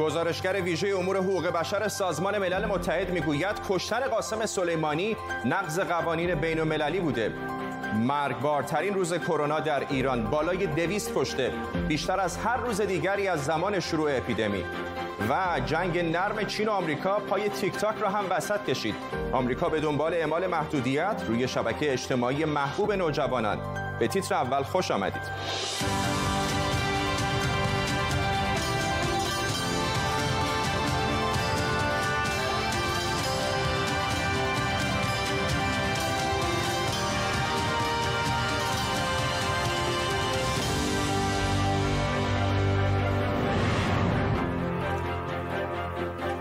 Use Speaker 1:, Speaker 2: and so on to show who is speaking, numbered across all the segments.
Speaker 1: گزارشگر ویژه امور حقوق بشر سازمان ملل متحد می‌گوید کشتن قاسم سلیمانی نقض قوانین بین المللی بوده. مرگبارترین روز کرونا در ایران بالای دویست کشته. بیشتر از هر روز دیگری از زمان شروع اپیدمی. و جنگ نرم چین و آمریکا پای تیک تاک را هم وسط کشید. آمریکا به دنبال اعمال محدودیت روی شبکه اجتماعی محبوب نوجوانان. به تیتر اول خوش آمدید.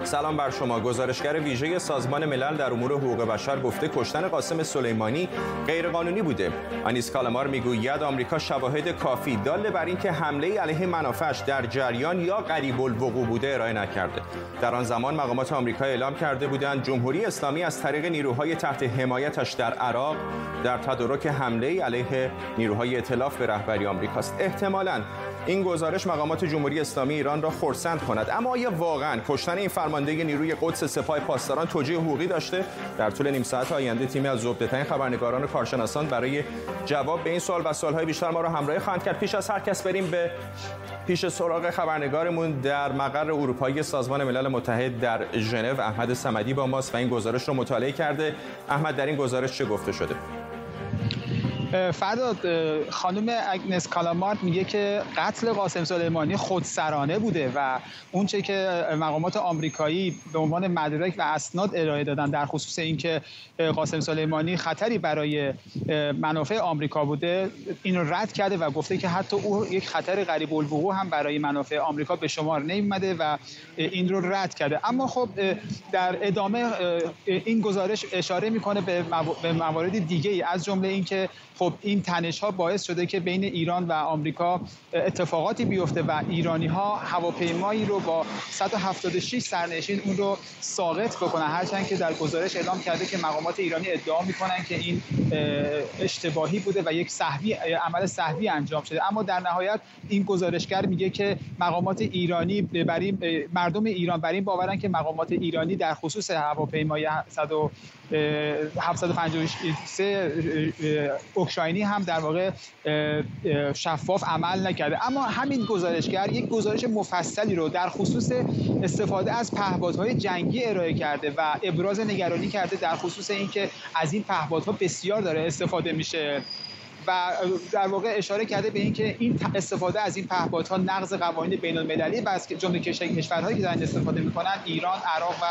Speaker 1: سلام بر شما. گزارشگر ویژه سازمان ملل در امور حقوق بشر گفته کشتن قاسم سلیمانی غیرقانونی بوده. آنیس کالمار می‌گوید آمریکا شواهد کافی دال بر اینکه حمله علیه منافعش در جریان یا قریب الوقوع بوده ارائه نکرده. در آن زمان مقامات آمریکا اعلام کرده بودند جمهوری اسلامی از طریق نیروهای تحت حمایتش در عراق در تدارک حمله علیه نیروهای ائتلاف به رهبری آمریکاست. احتمالاً این گزارش مقامات جمهوری اسلامی ایران را خرسند کند. اما آیا واقعا کشتن این فرمانده نیروی قدس سپاه پاسداران توجیه حقوقی داشته؟ در طول نیم ساعت آینده تیمی از زبده‌ترین خبرنگاران و کارشناسان برای جواب به این سوال و سوالهای بیشتر ما را همراهی خواهند کرد. پیش از هر کس بریم به پیش سراغ خبرنگارمون در مقر اروپایی سازمان ملل متحد در ژنو. احمد صمدی با ماست و این گزارش رو مطالعه کرده. احمد در این گزارش چه گفته شده؟
Speaker 2: فرداد خانم اگنس کالامارت میگه که قتل قاسم سلیمانی خودسرانه بوده و اونچه که مقامات آمریکایی به عنوان مدرک و اسناد ارائه دادن در خصوص اینکه قاسم سلیمانی خطری برای منافع آمریکا بوده این رو رد کرده و گفته که حتی او یک خطر غریب الوقوع هم برای منافع آمریکا به شمار نمیمده و این رو رد کرده. اما خب در ادامه این گزارش اشاره می‌کنه به موارد دیگه ای از جمله اینکه خب این تنش ها باعث شده که بین ایران و آمریکا اتفاقاتی بیفته و ایرانی ها هواپیمایی رو با 176 سرنشین اون رو ساقط بکنن. هرچند که در گزارش اعلام کرده که مقامات ایرانی ادعا می‌کنن که این اشتباهی بوده و یک صحوی عمل صحوی انجام شده. اما در نهایت این گزارشگر میگه که مقامات ایرانی بر مردم ایران بر این باورن که مقامات ایرانی در خصوص هواپیمای 753 اوکراینی هم در واقع شفاف عمل نکرده. اما همین گزارشگر یک گزارش مفصلی رو در خصوص استفاده از پهپادهای جنگی ارائه کرده و ابراز نگرانی کرده در خصوص اینکه از این پهپادها بسیار داره استفاده میشه. و در واقع اشاره کرده به اینکه این استفاده از این پهپادها نقض قوانین بین المللی و از جمله کشورهایی که دارن استفاده می‌کنن ایران عراق و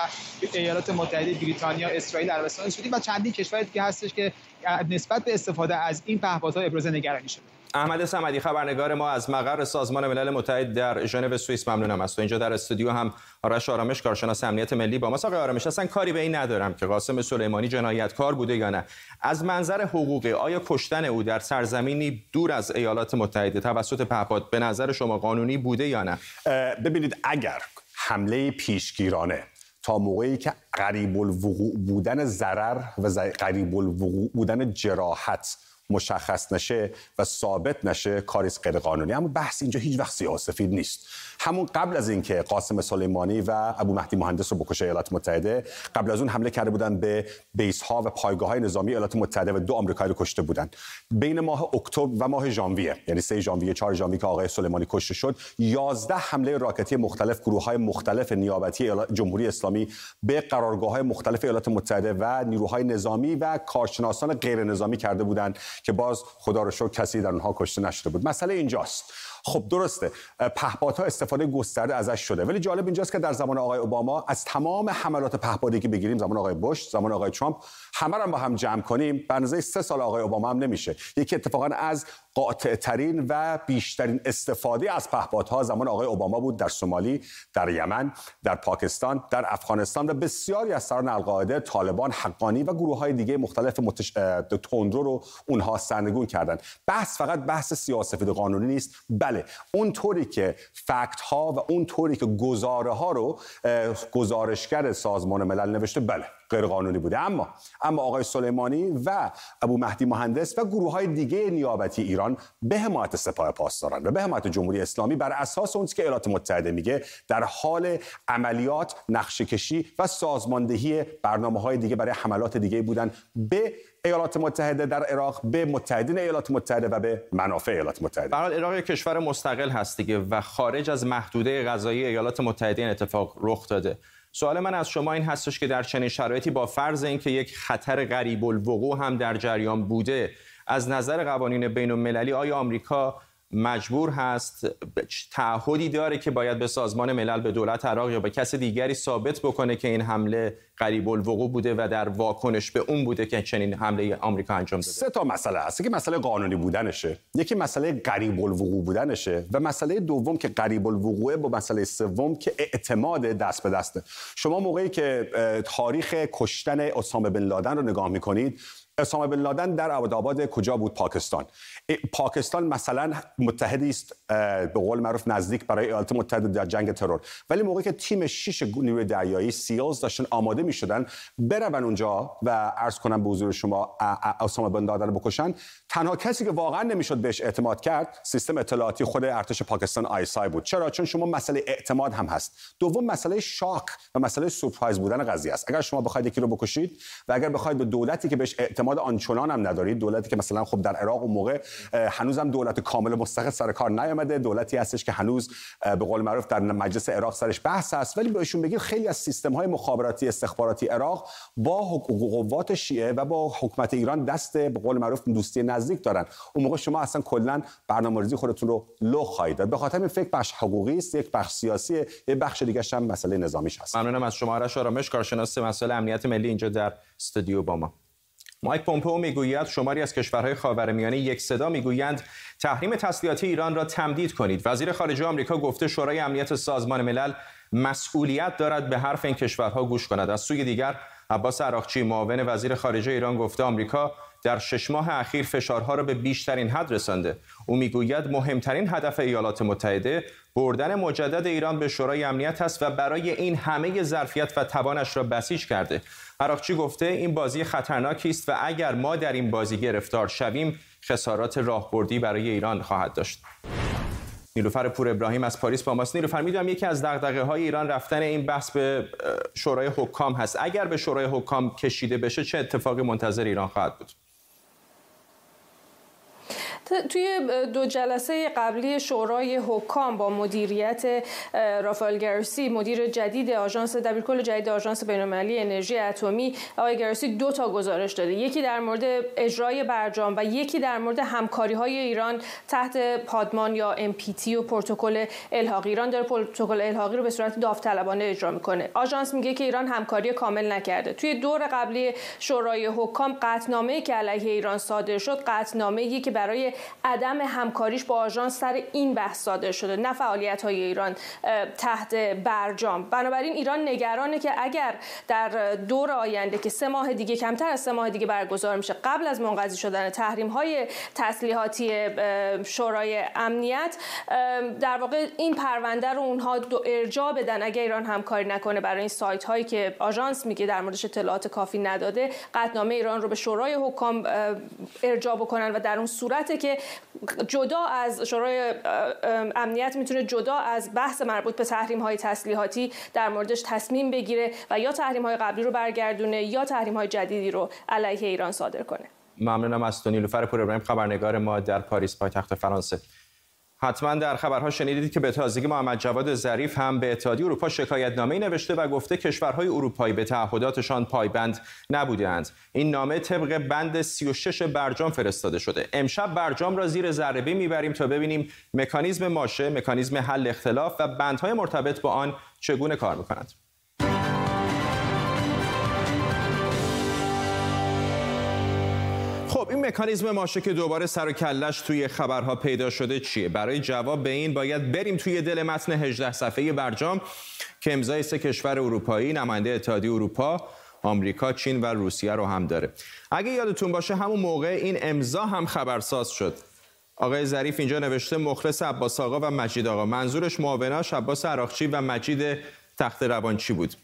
Speaker 2: ایالات متحده بریتانیا اسرائیل عربستان سعودی و چندین کشور دیگه هستش که نسبت به استفاده از این پهپادها ابراز نگرانی شده.
Speaker 1: احمد صمدی خبرنگار ما از مقر سازمان ملل متحد در ژنو سوئیس ممنونم است. و اینجا در استودیو هم آرش آرامش کارشناس امنیت ملی با ما. آقای آرامش اصلا کاری به این ندارم که قاسم سلیمانی جنایتکار بوده یا نه. از منظر حقوقی آیا کشتن او در سرزمینی دور از ایالات متحده توسط پهپاد به نظر شما قانونی بوده یا نه؟
Speaker 3: ببینید اگر حمله پیشگیرانه تا موقعی که قریب الوقوع بودن ضرر و قریب الوقوع بودن جراحت مشخص نشه و ثابت نشه کاریس غیر قانونی اما بحث اینجا هیچ وقت سیاه سفید نیست. همون قبل از اینکه قاسم سلیمانی و ابو مهدی مهندس رو بکشه ایالات متحده قبل از اون حمله کرده بودن به بیس ها و پایگاه های نظامی ایالات متحده و دو آمریکایی رو کشته بودن. بین ماه اکتبر و ماه ژانویه یعنی 3 ژانویه 4 ژانویه که آقای سلیمانی کشته شد 11 حمله راکتی مختلف گروه های مختلف نیابتی جمهوری اسلامی به قرارگاه های مختلف ایالات متحده و نیروهای نظامی و کارشناسان غیر نظامی کرده بودند. که باز خدا رو شکر کسی در اونها کشته نشده بود. مسئله اینجاست. خب درسته. پهپادها استفاده گسترده ازش شده. ولی جالب اینجاست که در زمان آقای اوباما از تمام حملات پهپادی که بگیریم زمان آقای بوش زمان آقای ترامپ همه رو با هم جمع کنیم به اندازه سه سال آقای اوباما هم نمیشه. یکی اتفاقا از قاطع ترین و بیشترین استفاده از پهپادها زمان آقای اوباما بود در سومالی در یمن در پاکستان در افغانستان و بسیاری از سران القاعده طالبان حقانی و گروه های دیگه مختلف تندرو رو اونها سرنگون کردن بحث فقط بحث سیاسفید قانونی نیست بله. بله اون طوری که فکت ها و اون طوری که گزاره ها رو گزارشگر سازمان ملل نوشته بله. غیر قانونی بوده. اما اما آقای سلیمانی و ابو مهدی مهندس و گروه های دیگه نیابتی ایران به حمایت سپاه پاسداران و به حمایت جمهوری اسلامی بر اساس اون که ایالات متحده میگه در حال عملیات نقشه کشی و سازماندهی برنامه های دیگه برای حملات دیگه بودن به ایالات متحده در عراق به متحدین ایالات متحده و به منافع ایالات متحده.
Speaker 1: برای عراق کشور مستقل هست دیگه و خارج از محدوده غذایی ایالات متحده اتفاق رخ داده. سوال من از شما این هستش که در چنین شرایطی با فرض اینکه یک خطر غریب الوقوع هم در جریان بوده از نظر قوانین بین المللی آیا آمریکا مجبور هست تعهدی داره که باید به سازمان ملل به دولت عراق یا به کس دیگری ثابت بکنه که این حمله قریب الوقوع بوده و در واکنش به اون بوده که چنین حمله آمریکا انجام داده.
Speaker 3: سه تا مسئله هست. که مسئله قانونی بودنشه یکی مسئله قریب الوقوع بودنشه و مسئله دوم که قریب الوقوعه با مسئله سوم که اعتماد دست به دسته. شما موقعی که تاریخ کشتن اسامه بن لادن رو نگاه می‌کنید اسامه بن لادن در آباد کجا بود؟ پاکستان. پاکستان مثلا متحدی است به قول معروف نزدیک برای ایالات متحده در جنگ ترور. ولی موقعی که تیم شش نیروی دریایی سیلز داشتن آماده می شدن برون اونجا و عرض کنم به حضور شما اسامه بن لادن بکشن تنها کسی که واقعا نمی‌شد بهش اعتماد کرد سیستم اطلاعاتی خود ارتش پاکستان آیسای بود. چرا؟ چون شما مسئله اعتماد هم هست. دوم مسئله شاک و مسئله سورپرایز بودن قضیه است. اگر شما بخواید یکی رو بکشید و اگر بخواید به دولتی که بهش اعتماد آنچنان هم ندارید دولتی که مثلا خب در عراق و موقع هنوزم دولت کامل مستقل سر کار نیامده. دولتی هستش که هنوز به قول معروف در مجلس عراق سرش بحث هست ولی بهشون بگید خیلی از سیستم های مخابراتی استخباراتی عراق با قوات شیعه و با حکومت ایران دست به قول معروف دوستی نزدیک دارن. اون موقع شما اصلا کلا برنامه‌ریزی خودتون رو لو خواهید به خاطر این فکر بخش حقوقی است یک بخش سیاسی یه بخش دیگه هم مسئله نظامیش هست.
Speaker 1: ممنونم از شما. آرش آرامش کارشناس مسائل امنیت ملی اینجا در استودیو با ما. مایک پومپئو می‌گوید شماری از کشورهای خاورمیانه یک صدا می‌گویند تحریم تسلیحاتی ایران را تمدید کنید. وزیر خارجه آمریکا گفته شورای امنیت سازمان ملل مسئولیت دارد به حرف این کشورها گوش کند. از سوی دیگر عباس عراقچی معاون وزیر خارجه ایران گفته آمریکا در شش ماه اخیر فشارها را به بیشترین حد رسانده. او می‌گوید مهمترین هدف ایالات متحده بردن مجدد ایران به شورای امنیت است و برای این همه ظرفیت و توانش را بسیج کرده. عراقچی گفته این بازی خطرناکی است و اگر ما در این بازی گرفتار شویم خسارات راهبردی برای ایران خواهد داشت. نیلوفر پور ابراهیم از پاریس با ماست. نیلوفر می‌دونم یکی از دغدغه های ایران رفتن این بحث به شورای حکام هست. اگر به شورای حکام کشیده بشه چه اتفاقی منتظر ایران خواهد بود؟
Speaker 4: توی دو جلسه قبلی شورای حکام با مدیریت رافائل گرسی مدیر جدید آژانس دبیرکل جدید آژانس بین‌المللی انرژی اتمی آقای گرسی دو تا گزارش داده. یکی در مورد اجرای برجام و یکی در مورد همکاری های ایران تحت پادمان یا MPT و پروتکل الحاقی. ایران داره پروتکل الحاقی رو به صورت داوطلبانه اجرا می‌کنه. آژانس میگه که ایران همکاری کامل نکرده. توی دور قبلی شورای حکام قطعنامه‌ای که علیه ایران صادر شد قطعنامه‌ای که برای عدم همکاریش با آژانس سر این بحث صادر شده نه فعالیت های ایران تحت برجام. بنابراین ایران نگرانه که اگر در دور آینده که سه ماه دیگه کمتر از سه ماه دیگه برگزار میشه قبل از منقضی شدن تحریم های تسلیحاتی شورای امنیت در واقع این پرونده رو اونها ارجاع بدن. اگر ایران همکاری نکنه برای این سایت هایی که آژانس میگه در موردش اطلاعات کافی نداده قطعنامه ایران رو به شورای حکام ارجاع بکنن و در اون صورته که جدا از شورای امنیت می‌تونه جدا از بحث مربوط به تحریم های تسلیحاتی در موردش تصمیم بگیره و یا تحریم های قبلی رو برگردونه یا تحریم های جدیدی رو علیه ایران صادر کنه.
Speaker 1: ممنونم از تو نیلوفر پور ابراهیم خبرنگار ما در پاریس پایتخت فرانسه. حتما در خبرها شنیدید که به تازگی محمد جواد ظریف هم به اتحادیه اروپا شکایتنامه نوشته و گفته کشورهای اروپایی به تعهداتشان پایبند نبودند این نامه طبق بند 36 برجام فرستاده شده. امشب برجام را زیر ذره می‌بریم تا ببینیم مکانیزم ماشه مکانیزم حل اختلاف و بندهای مرتبط با آن چگونه کار می‌کنند این مکانیزم ماشه که دوباره سر و کلش توی خبرها پیدا شده چیه برای جواب به این باید بریم توی دل متن 18 صفحه برجام که امضای سه کشور اروپایی نماینده اتحادیه اروپا آمریکا، چین و روسیه رو هم داره. اگه یادتون باشه همون موقع این امضا هم خبرساز شد. آقای ظریف اینجا نوشته مخلص عباس آقا و مجید آقا منظورش معاوناش عباس عراقچی و مجید تخت روانچی بود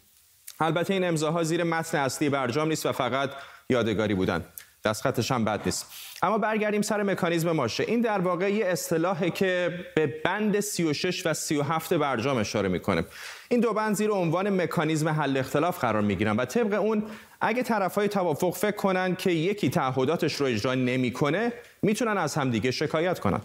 Speaker 1: البته این امضاها زیر متن اصلی برجام نیست و فقط یادگاری بودند دستخطش هم بد نیست. اما برگردیم سر مکانیزم ماشه. این در واقع یه اصطلاحه که به بند 36 و 37 برجام اشاره می‌کنه. این دو بند زیر عنوان مکانیزم حل اختلاف قرار می‌گیرن و طبق اون اگه طرفهای توافق فکر کنن که یکی تعهداتش رو اجرا نمی‌کنه می‌تونن از همدیگه شکایت کنن.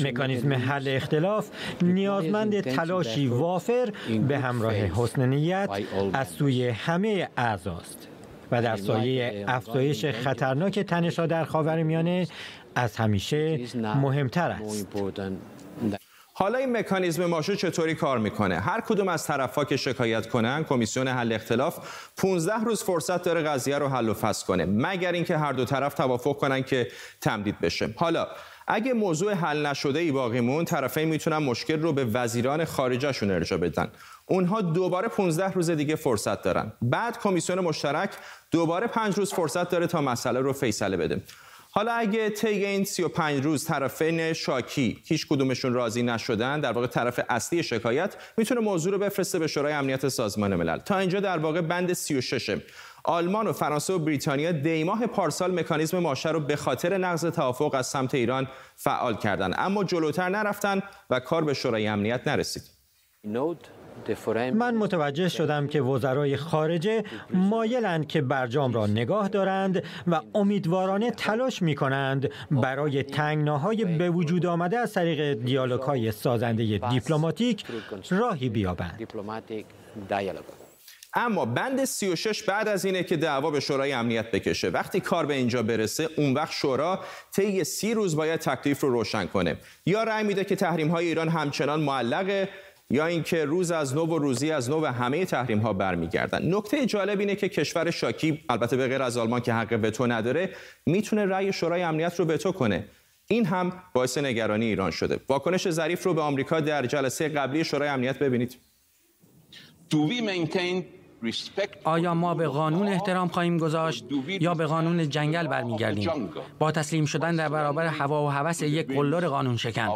Speaker 5: مکانیزم حل اختلاف نیازمند تلاشی وافر به همراه حسن نیت از سوی همه اعضاست. و در سایه افزایش خطرناک تنشها در خاورمیانه از همیشه مهمتر است.
Speaker 1: حالا این مکانیزم ماشو چطوری کار می‌کنه هر کدوم از طرفها که شکایت کنن کمیسیون حل اختلاف 15 روز فرصت داره قضیه رو حل و فصل کنه مگر اینکه هر دو طرف توافق کنن که تمدید بشه حالا اگه موضوع حل نشده ای باقی مون طرفین می‌تونن مشکل رو به وزیران خارجهشون ارجا بدن. اونها دوباره 15 روز دیگه فرصت دارن. بعد کمیسیون مشترک دوباره 5 روز فرصت داره تا مسئله رو فیصله بده. حالا اگه طی این 35 روز طرفین شاکی هیچ کدومشون راضی نشدن در واقع طرف اصلی شکایت می‌تونه موضوع رو بفرسته به شورای امنیت سازمان ملل. تا اینجا در واقع بند 36 آلمان و فرانسه و بریتانیا دیماه پارسال مکانیزم ماشه رو به خاطر نقض توافق از سمت ایران فعال کردند. اما جلوتر نرفتن و کار به شورای امنیت نرسید.
Speaker 5: من متوجه شدم که وزرای خارجه مایلند که برجام را نگاه دارند و امیدوارانه تلاش می کنند برای تنگناهای به وجود آمده از طریق دیالوگ های سازنده دیپلماتیک راهی بیابند.
Speaker 1: اما بند 36 بعد از اینه که دعوا به شورای امنیت بکشه. وقتی کار به اینجا برسه اون وقت شورا طی سی روز باید تکلیف رو روشن کنه. یا رأی میده که تحریم های ایران همچنان معلقه یا اینکه روز از نو و روزی از نو و همه تحریم ها برمیگردن. نکته جالب اینه که کشور شاکی البته به غیر از آلمان که حق وتو نداره می‌تونه رأی شورای امنیت رو وتو کنه. این هم باعث نگرانی ایران شده. واکنش ظریف رو به آمریکا در جلسه قبلی شورای امنیت ببینید.
Speaker 6: آیا ما به قانون احترام خواهیم گذاشت یا به قانون جنگل برمیگردیم؟ با تسلیم شدن در برابر هوا و هوس یک قلدر قانون شکن.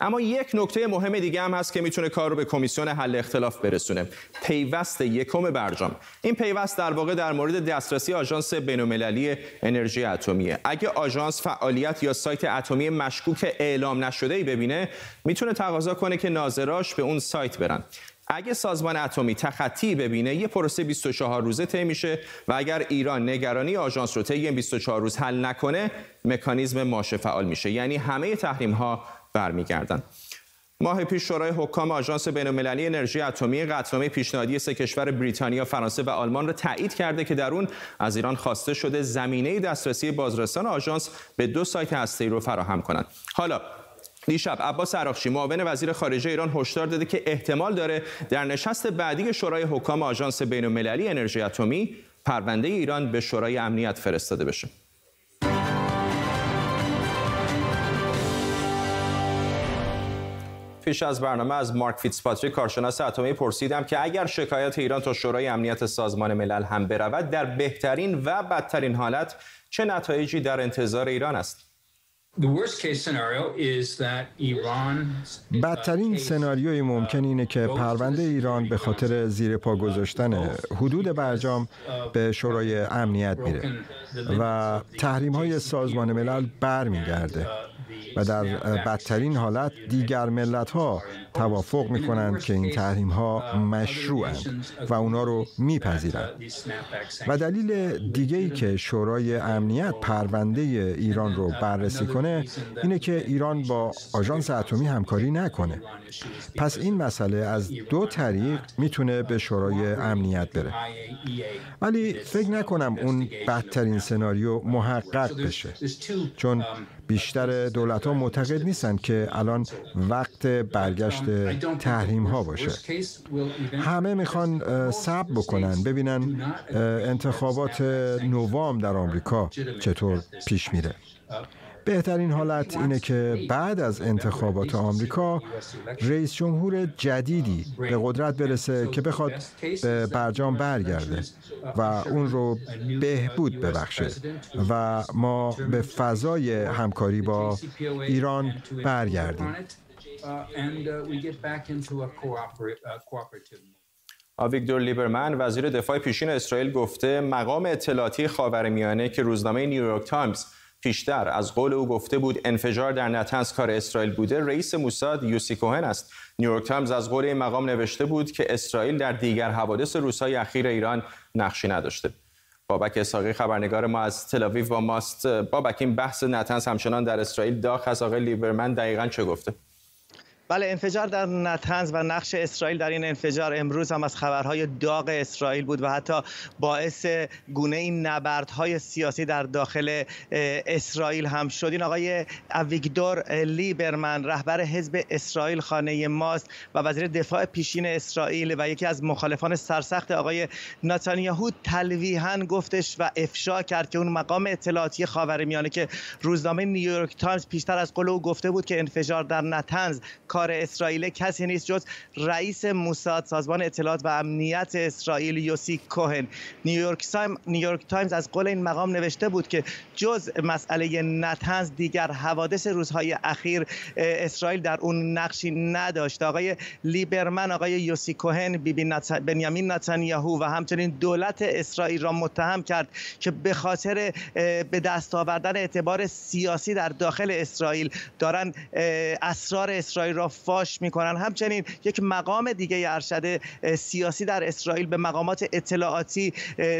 Speaker 1: اما یک نکته مهم دیگه هم هست که می‌تونه کار رو به کمیسیون حل اختلاف برسونه. پیوست یکم برجام. این پیوست در واقع در مورد دسترسی آژانس بین‌المللی انرژی اتمیه. اگه آژانس فعالیت یا سایت اتمی مشکوک اعلام نشده ای ببینه می‌تونه تقاضا کنه که ناظراش به اون سایت برن. اگه سازمان اتمی تخطی ببینه یه پروسه 24 روزه طی میشه و اگر ایران نگرانی آژانس رو طی این 24 روز حل نکنه مکانیزم ماشه فعال میشه یعنی همه تحریم ها برمیگردن ماه پیش شورای حکام آژانس بین‌المللی انرژی اتمی قطعنامه پیشنهادی سه کشور بریتانیا، فرانسه و آلمان را تایید کرده که در اون از ایران خواسته شده زمینه دسترسی بازرسان آژانس به دو سایت هسته‌ای رو فراهم کنند. حالا دیشب عباس عراقچی معاون وزیر خارجه ایران هشدار داده که احتمال داره در نشست بعدی شورای حکام آژانس بین‌المللی انرژی اتمی پرونده ایران به شورای امنیت فرستاده بشه. پیش از برنامه از مارک فیتزپاتریک کارشناس اتمی پرسیدم که اگر شکایت ایران تا شورای امنیت سازمان ملل هم برود در بهترین و بدترین حالت چه نتایجی در انتظار ایران است
Speaker 7: بدترین سناریوی ممکن اینه که پرونده ایران به خاطر زیر پا گذاشتن حدود برجام به شورای امنیت میره و تحریم های سازمان ملل برمیگرده و در بدترین حالت دیگر ملت ها توافق می کنند که این تحریم ها مشروعند و اونا رو میپذیرند. و دلیل دیگه ای که شورای امنیت پرونده ایران رو بررسی کنه اینه که ایران با آژانس اتمی همکاری نکنه. پس این مسئله از دو طریق می‌تونه به شورای امنیت بره. ولی فکر نکنم اون بدترین سناریو محقق بشه چون بیشتر دولت ها معتقد نیستند که الان وقت برگشت تحریم ها باشه. همه می‌خوان صبر بکنن ببینن انتخابات نوام در آمریکا چطور پیش میره. بهترین حالت اینه که بعد از انتخابات آمریکا رئیس جمهور جدیدی به قدرت برسه که بخواد به برجام برگرده و اون رو بهبود ببخشه و ما به فضای همکاری با ایران برگردیم.
Speaker 1: آویگدور لیبرمن وزیر دفاع پیشین اسرائیل گفته مقام اطلاعاتی خاورمیانه که روزنامه نیویورک تایمز پیشتر. از قول او گفته بود انفجار در نتنز کار اسرائیل بوده. رئیس موساد یوسی کوهن است. نیویورک تایمز از قول این مقام نوشته بود که اسرائیل در دیگر حوادث روزهای اخیر ایران نقشی نداشته. بابک اسحاقی خبرنگار ما از تلاویو با ماست. بابک این بحث نتنز همچنان در اسرائیل داغه آقای لیبرمن دقیقا چه گفته؟
Speaker 8: بله انفجار در نتنز و نقش اسرائیل در این انفجار امروز هم از خبرهای داغ اسرائیل بود و حتی باعث گونه‌ای نبردهای سیاسی در داخل اسرائیل هم شد. این آقای اویگدور لیبرمن رهبر حزب اسرائیل خانه ماست و وزیر دفاع پیشین اسرائیل و یکی از مخالفان سرسخت آقای نتانیاهو تلویحا گفتش و افشا کرد که اون مقام اطلاعاتی خاورمیانه که روزنامه نیویورک تایمز پیشتر از قول او گفته بود که انفجار در نتنز کار اسرائیل کسی نیست جز رئیس موساد سازمان اطلاعات و امنیت اسرائیل یوسی کوهن. نیویورک, نیویورک تایمز از قول این مقام نوشته بود که جز مسئله نتنز دیگر حوادث روزهای اخیر اسرائیل در اون نقشی نداشت. آقای لیبرمن آقای یوسی کوهن بیبی نتن... بنیامین نتانیاهو و همچنین دولت اسرائیل را متهم کرد که به خاطر به دست آوردن اعتبار سیاسی در داخل اسرائیل دارن اسرار اسرائیل را فاش می‌کنن. همچنین یک مقام دیگه ارشد سیاسی در اسرائیل به مقامات اطلاعاتی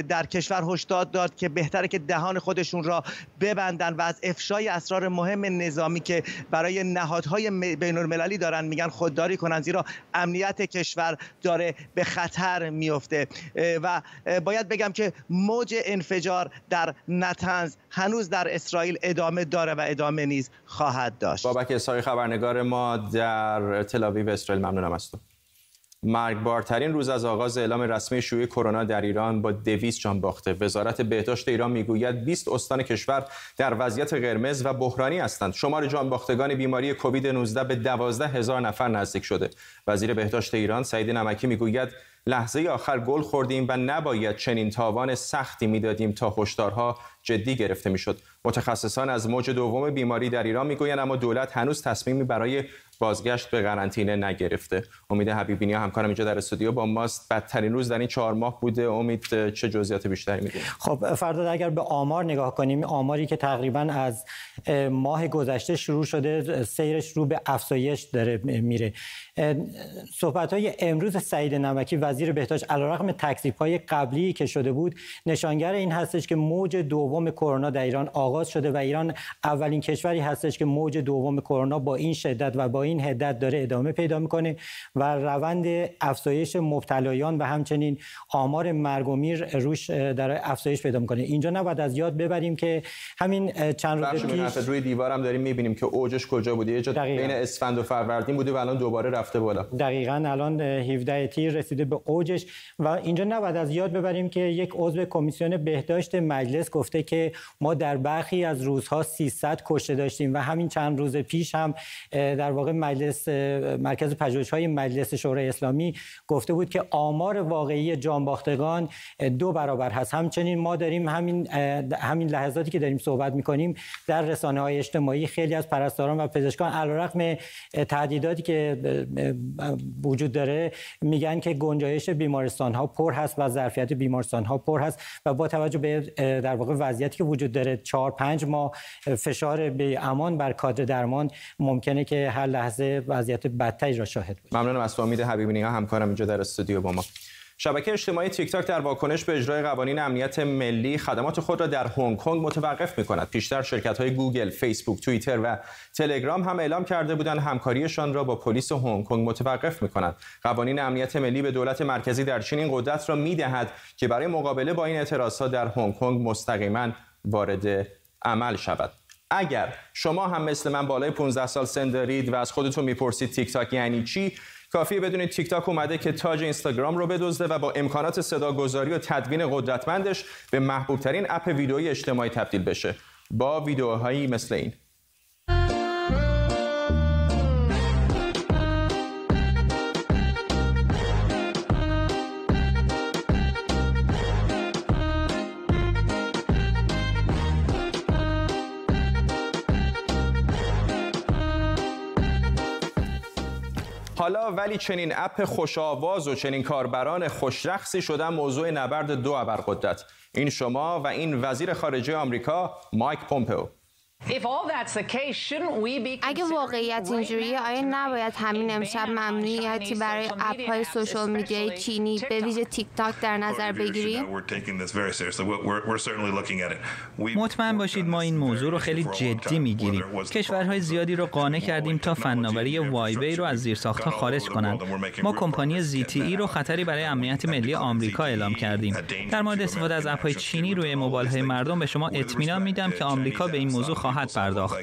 Speaker 8: در کشور هشدار داد که بهتره که دهان خودشون را ببندن و از افشای اسرار مهم نظامی که برای نهادهای بین المللی دارن میگن خودداری کنن. زیرا امنیت کشور داره به خطر میفته و باید بگم که موج انفجار در نتنز هنوز در اسرائیل ادامه داره و ادامه نیز خواهد داشت.
Speaker 1: بابک اسحاقی خبرنگار ما در تلاویو اسرائیل ممنونم از تو. مرگبارترین روز از آغاز اعلام رسمی شیوع کرونا در ایران با دویست جان باخته. وزارت بهداشت ایران می‌گوید 20 استان کشور در وضعیت قرمز و بحرانی هستند. شمار جان باختگان بیماری کووید 19 به 12 هزار نفر نزدیک شده. وزیر بهداشت ایران سعید نمکی می‌گوید لحظه آخر گل خوردیم و نباید چنین تاوان سختی می‌دادیم تا هشدارها جدی گرفته می‌شد. متخصصان از موج دوم بیماری در ایران می‌گویند اما دولت هنوز تصمیمی برای بازگشت به قرنطینه نگرفته. امید حبیبینی همکارم اینجا در استودیو با ماست. بدترین روز در این چهار ماه بوده. امید چه جزئیات بیشتری می‌دونید
Speaker 9: خب فرداد اگر به آمار نگاه کنیم آماری که تقریبا از ماه گذشته شروع شده سیرش رو به افزایش داره میره. صحبت های امروز سعید نمکی وزیر بهداشت علیرغم تکذیب های قبلی که شده بود نشانگر این هستش که موج دوم کرونا در ایران آغاز شده و ایران اولین کشوری هستش که موج دوم کرونا با این شدت و با این هدت داره ادامه پیدا می‌کنه و روند افزایش مبتلایان و همچنین آمار مرگ و میر روش داره افزایش پیدا می‌کنه. اینجا نباید از یاد ببریم که همین چند روز
Speaker 1: پیش روی دیوارم داریم می‌بینیم که اوجش کجا بوده. یه جا بین اسفند و فروردین بوده و الان دوباره رفته بالا.
Speaker 9: دقیقاً الان 17 تیر رسیده به اوجش و اینجا نباید از یاد ببریم که یک عضو کمیسیون بهداشت مجلس گفته که ما در برخی از روزها 300 کشته داشتیم و همین چند روز پیش هم در واقع مجلس مرکز پژوهش‌های مجلس شورای اسلامی گفته بود که آمار واقعی جانباختگان دو برابر هست. همچنین ما داریم همین همین لحظاتی که داریم صحبت می‌کنیم در رسانه‌های اجتماعی خیلی از پرستاران و پزشکان علیرغم تهدیداتی که وجود داره میگن که گنجایش بیمارستان ها پر هست و ظرفیت بیمارستان ها پر هست و با توجه به در واقع وضعیتی که وجود داره 4 5 ماه فشار بی امان بر کادر درمان ممکنه که هر لحظه وضعیت بدتری را شاهد
Speaker 1: باشیم ممنونم از امید حبیبی همکارم اینجا در استودیو با ما شبکه اجتماعی تیک تاک در واکنش به اجرای قوانین امنیت ملی خدمات خود را در هنگ کنگ متوقف می کند. پیشتر شرکت های گوگل، فیسبوک، توییتر و تلگرام هم اعلام کرده بودند همکاریشان را با پلیس هنگ کنگ متوقف می کند. قوانین امنیت ملی به دولت مرکزی در چین این قدرت را می دهد که برای مقابله با این اعتراضات در هنگ کنگ مستقیما وارد عمل شود. اگر شما هم مثل من بالای 15 سال سن دارید و از خودتون می‌پرسید تیک تاک یعنی چی کافیه بدونید تیک تاک اومده که تاج اینستاگرام رو بدزده و با امکانات صداگذاری و تدوین قدرتمندش به محبوب ترین اپ ویدئویی اجتماعی تبدیل بشه با ویدیوهایی مثل این حالا ولی چنین اپ خوش آواز و چنین کاربران خوشرخصی شدن موضوع نبرد دو ابرقدرت. این شما و این وزیر خارجه آمریکا مایک پومپئو.
Speaker 10: اگه واقعیت اینجوریه آیا نباید همین امشب ممنوعیتی برای اپ های سوشال میدیای چینی به ویژه تیک تاک در نظر بگیریم؟
Speaker 11: مطمئن باشید ما این موضوع رو خیلی جدی می‌گیریم. کشورهای زیادی رو قانع کردیم تا فناوری وای رو از زیرساختها خارج کنند. ما کمپانی ZTE رو خطری برای امنیت ملی آمریکا اعلام کردیم. در مورد استفاده از اپ های چینی روی موبایل های مردم به شما اطمینان میدم که آمریکا به این موضوع خواهد پرداخت.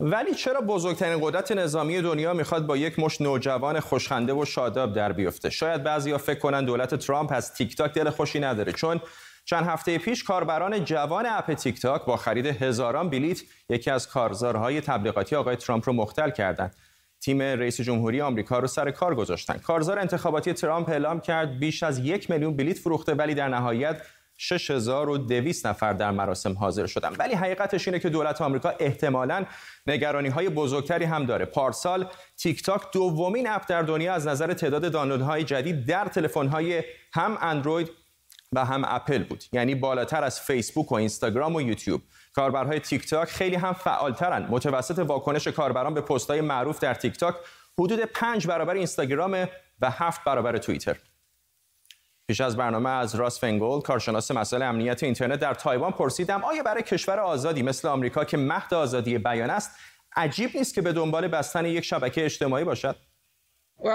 Speaker 1: ولی چرا بزرگترین قدرت نظامی دنیا می‌خواد با یک مشت نوجوان خوشخنده و شاداب در بیفته؟ شاید بعضیا فکر کنن دولت ترامپ از تیک تاک دل خوشی نداره چون چند هفته پیش کاربران جوان اپ تیک تاک با خرید هزاران بلیت یکی از کارزارهای تبلیغاتی آقای ترامپ رو مختل کردند. تیم رئیس جمهوری آمریکا رو سر کار گذاشتن. کارزار انتخاباتی ترامپ اعلام کرد بیش از یک میلیون بلیت فروخته ولی در نهایت 6200 نفر در مراسم حاضر شدن. ولی حقیقتش اینه که دولت آمریکا احتمالاً نگرانی های بزرگتری هم داره. پارسال تیک تاک دومین اپ در دنیا از نظر تعداد دانلودهای جدید در تلفن‌های هم اندروید و هم اپل بود. یعنی بالاتر از فیسبوک و اینستاگرام و یوتیوب. کاربرهای تیک تاک خیلی هم فعالترن. متوسط واکنش کاربران به پست‌های معروف در تیک تاک حدود 5 برابر اینستاگرام و 7 برابر توییتر. پیش از برنامه از راس فنگول کارشناس مسائل امنیت اینترنت در تایوان پرسیدم آیا برای کشور آزادی مثل آمریکا که مهد آزادی بیان است عجیب نیست که به دنبال بستن یک شبکه اجتماعی باشد؟
Speaker 5: Uh,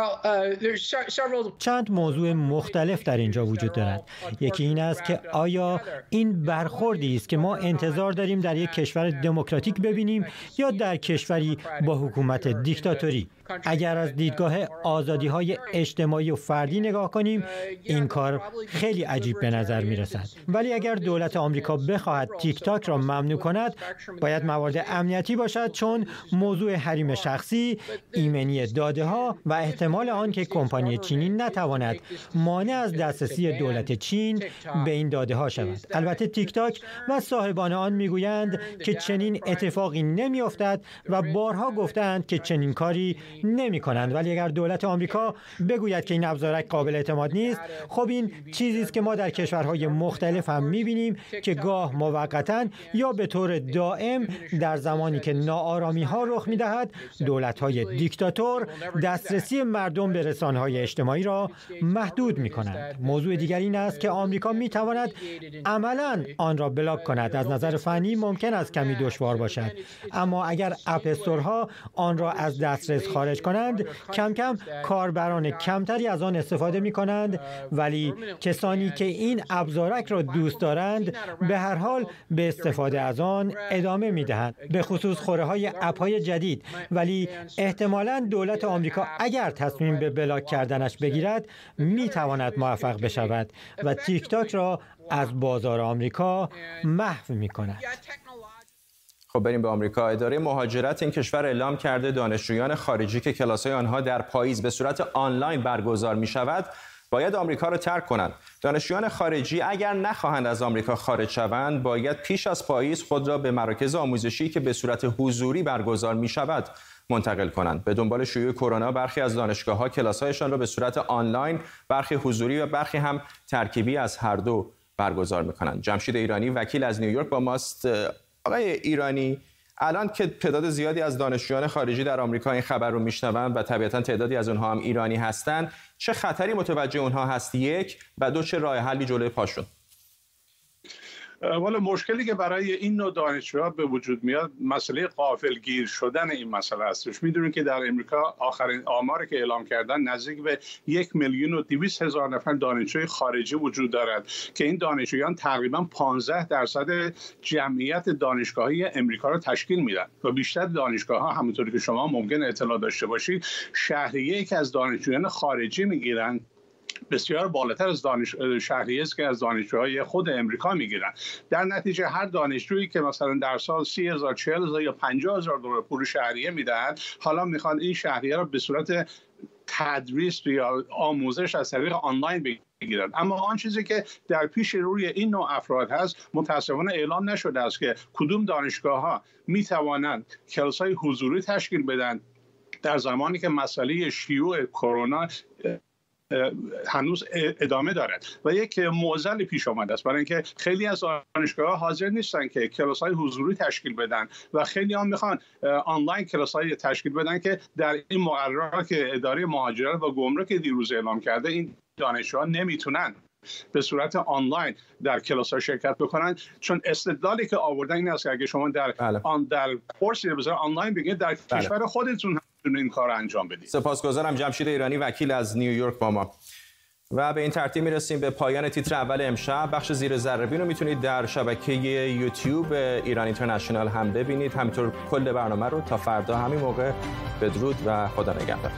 Speaker 5: چند موضوع مختلف در اینجا وجود دارد. یکی این است که آیا این برخوردی است که ما انتظار داریم در یک کشور دموکراتیک ببینیم یا در کشوری با حکومت دیکتاتوری؟ اگر از دیدگاه آزادی های اجتماعی و فردی نگاه کنیم این کار خیلی عجیب به نظر می رسد ولی اگر دولت آمریکا بخواهد تیک تاک را ممنوع کند باید موارد امنیتی باشد چون موضوع حریم شخصی ایمنی داده ها و احتمال آن که کمپانی چینی نتواند مانع از دسترسی دولت چین به این داده ها شود. البته تیک تاک و صاحبان آن می‌گویند که چنین اتفاقی نمیافتد و بارها گفتند که چنین کاری نمی کنند ولی اگر دولت آمریکا بگوید که این ابزارک قابل اعتماد نیست خب این چیزی است که ما در کشورهای مختلف هم می بینیم که گاه موقتا یا به طور دائم در زمانی که ناآرامی ها رخ می دهد دولت های دیکتاتور دسترسی مردم به رسانه های اجتماعی را محدود می کنند موضوع دیگر این است که آمریکا می تواند عملا آن را بلاک کند. از نظر فنی ممکن است کمی دشوار باشد. اما اگر اپستورها آن را از دسترس خارج کنند. کم کم کاربران کمتری از آن استفاده می کنند ولی کسانی که این ابزارک را دوست دارند به هر حال به استفاده از آن ادامه می دهند به خصوص خوره های اپ های جدید. ولی احتمالا دولت آمریکا اگر تصمیم به بلاک کردنش بگیرد می تواند موفق بشود و تیک تاک را از بازار آمریکا محو می کند
Speaker 1: خب بریم به آمریکا. اداره مهاجرت این کشور اعلام کرده دانشجویان خارجی که کلاس آنها در پاییز به صورت آنلاین برگزار می شود باید آمریکا را ترک کنند. دانشجویان خارجی اگر نخواهند از آمریکا خارج شوند باید پیش از پاییز خود را به مراکز آموزشی که به صورت حضوری برگزار می شود منتقل کنند. به دنبال شیوع کرونا برخی از دانشگاه ها کلاسهایشان را به صورت آنلاین برخی حضوری و برخی هم ترکیبی از هر دو برگزار می‌کنند. جمشید ایرانی وکیل از نیویورک با ماست آقای ایرانی الان که تعداد زیادی از دانشجویان خارجی در آمریکا این خبر رو میشنوند و طبیعتا تعدادی از اونها هم ایرانی هستند چه خطری متوجه اونها هست؟ یک و دو چه راه حلی جلوی پاشون
Speaker 12: والا مشکلی که برای این نوع دانشجوها به وجود میاد مسئله قافلگیر شدن این مسئله هستش. می‌دونید که در امریکا آخرین آماری که اعلام کردن نزدیک به یک میلیون و دویست هزار نفر دانشجوی خارجی وجود دارد که این دانشجویان تقریبا 15 درصد جمعیت دانشگاهی امریکا را تشکیل میدن. و بیشتر دانشگاه ها همونطوری که شما ممکن اطلاع داشته باشید شهریه که از دانشجویان خارجی می‌گیرن. بسیار بالاتر از دانش شهریه است که از دانشجوهای خود امریکا می‌گیرن. در نتیجه هر دانشجویی که مثلا در سال سی هزار چهل هزار یا پنجاه هزار دلار پول شهریه می‌دهند حالا می‌خوان این شهریه را به صورت تدریس یا آموزش از طریق آنلاین بگیرن. اما آن چیزی که در پیش روی این نوع افراد هست متاسفانه اعلام نشده است که کدوم دانشگاه ها می توانند کلاس های حضوری تشکیل بدن در زمانی که مسئله شیوع کرونا هنوز ادامه دارد و یک معضل پیش آمده است برای اینکه خیلی از دانشگاه حاضر نیستن که کلاس های حضوری تشکیل بدن و خیلی هم می‌خوان آنلاین کلاس های تشکیل بدن که در این مقررات که اداره مهاجرت و گمرک دیروز اعلام کرده این دانشجوها نمی‌تونن به صورت آنلاین در کلاس ها شرکت بکنن چون استدلالی که آوردن این است که اگه شما در بله. آن در کورسی آنلاین بگید در بله. کشور خودتون این کار انجام بدید
Speaker 1: سپاسگزارم جمشید ایرانی وکیل از نیویورک با ما. و به این ترتیب می‌رسیم به پایان تیتر اول امشب. بخش زیر ذره رو می‌تونید در شبکه یوتیوب ایران اینترنشنال هم ببینید. همینطور کل برنامه رو تا فردا همین موقع بدرود و خدا نگهدار.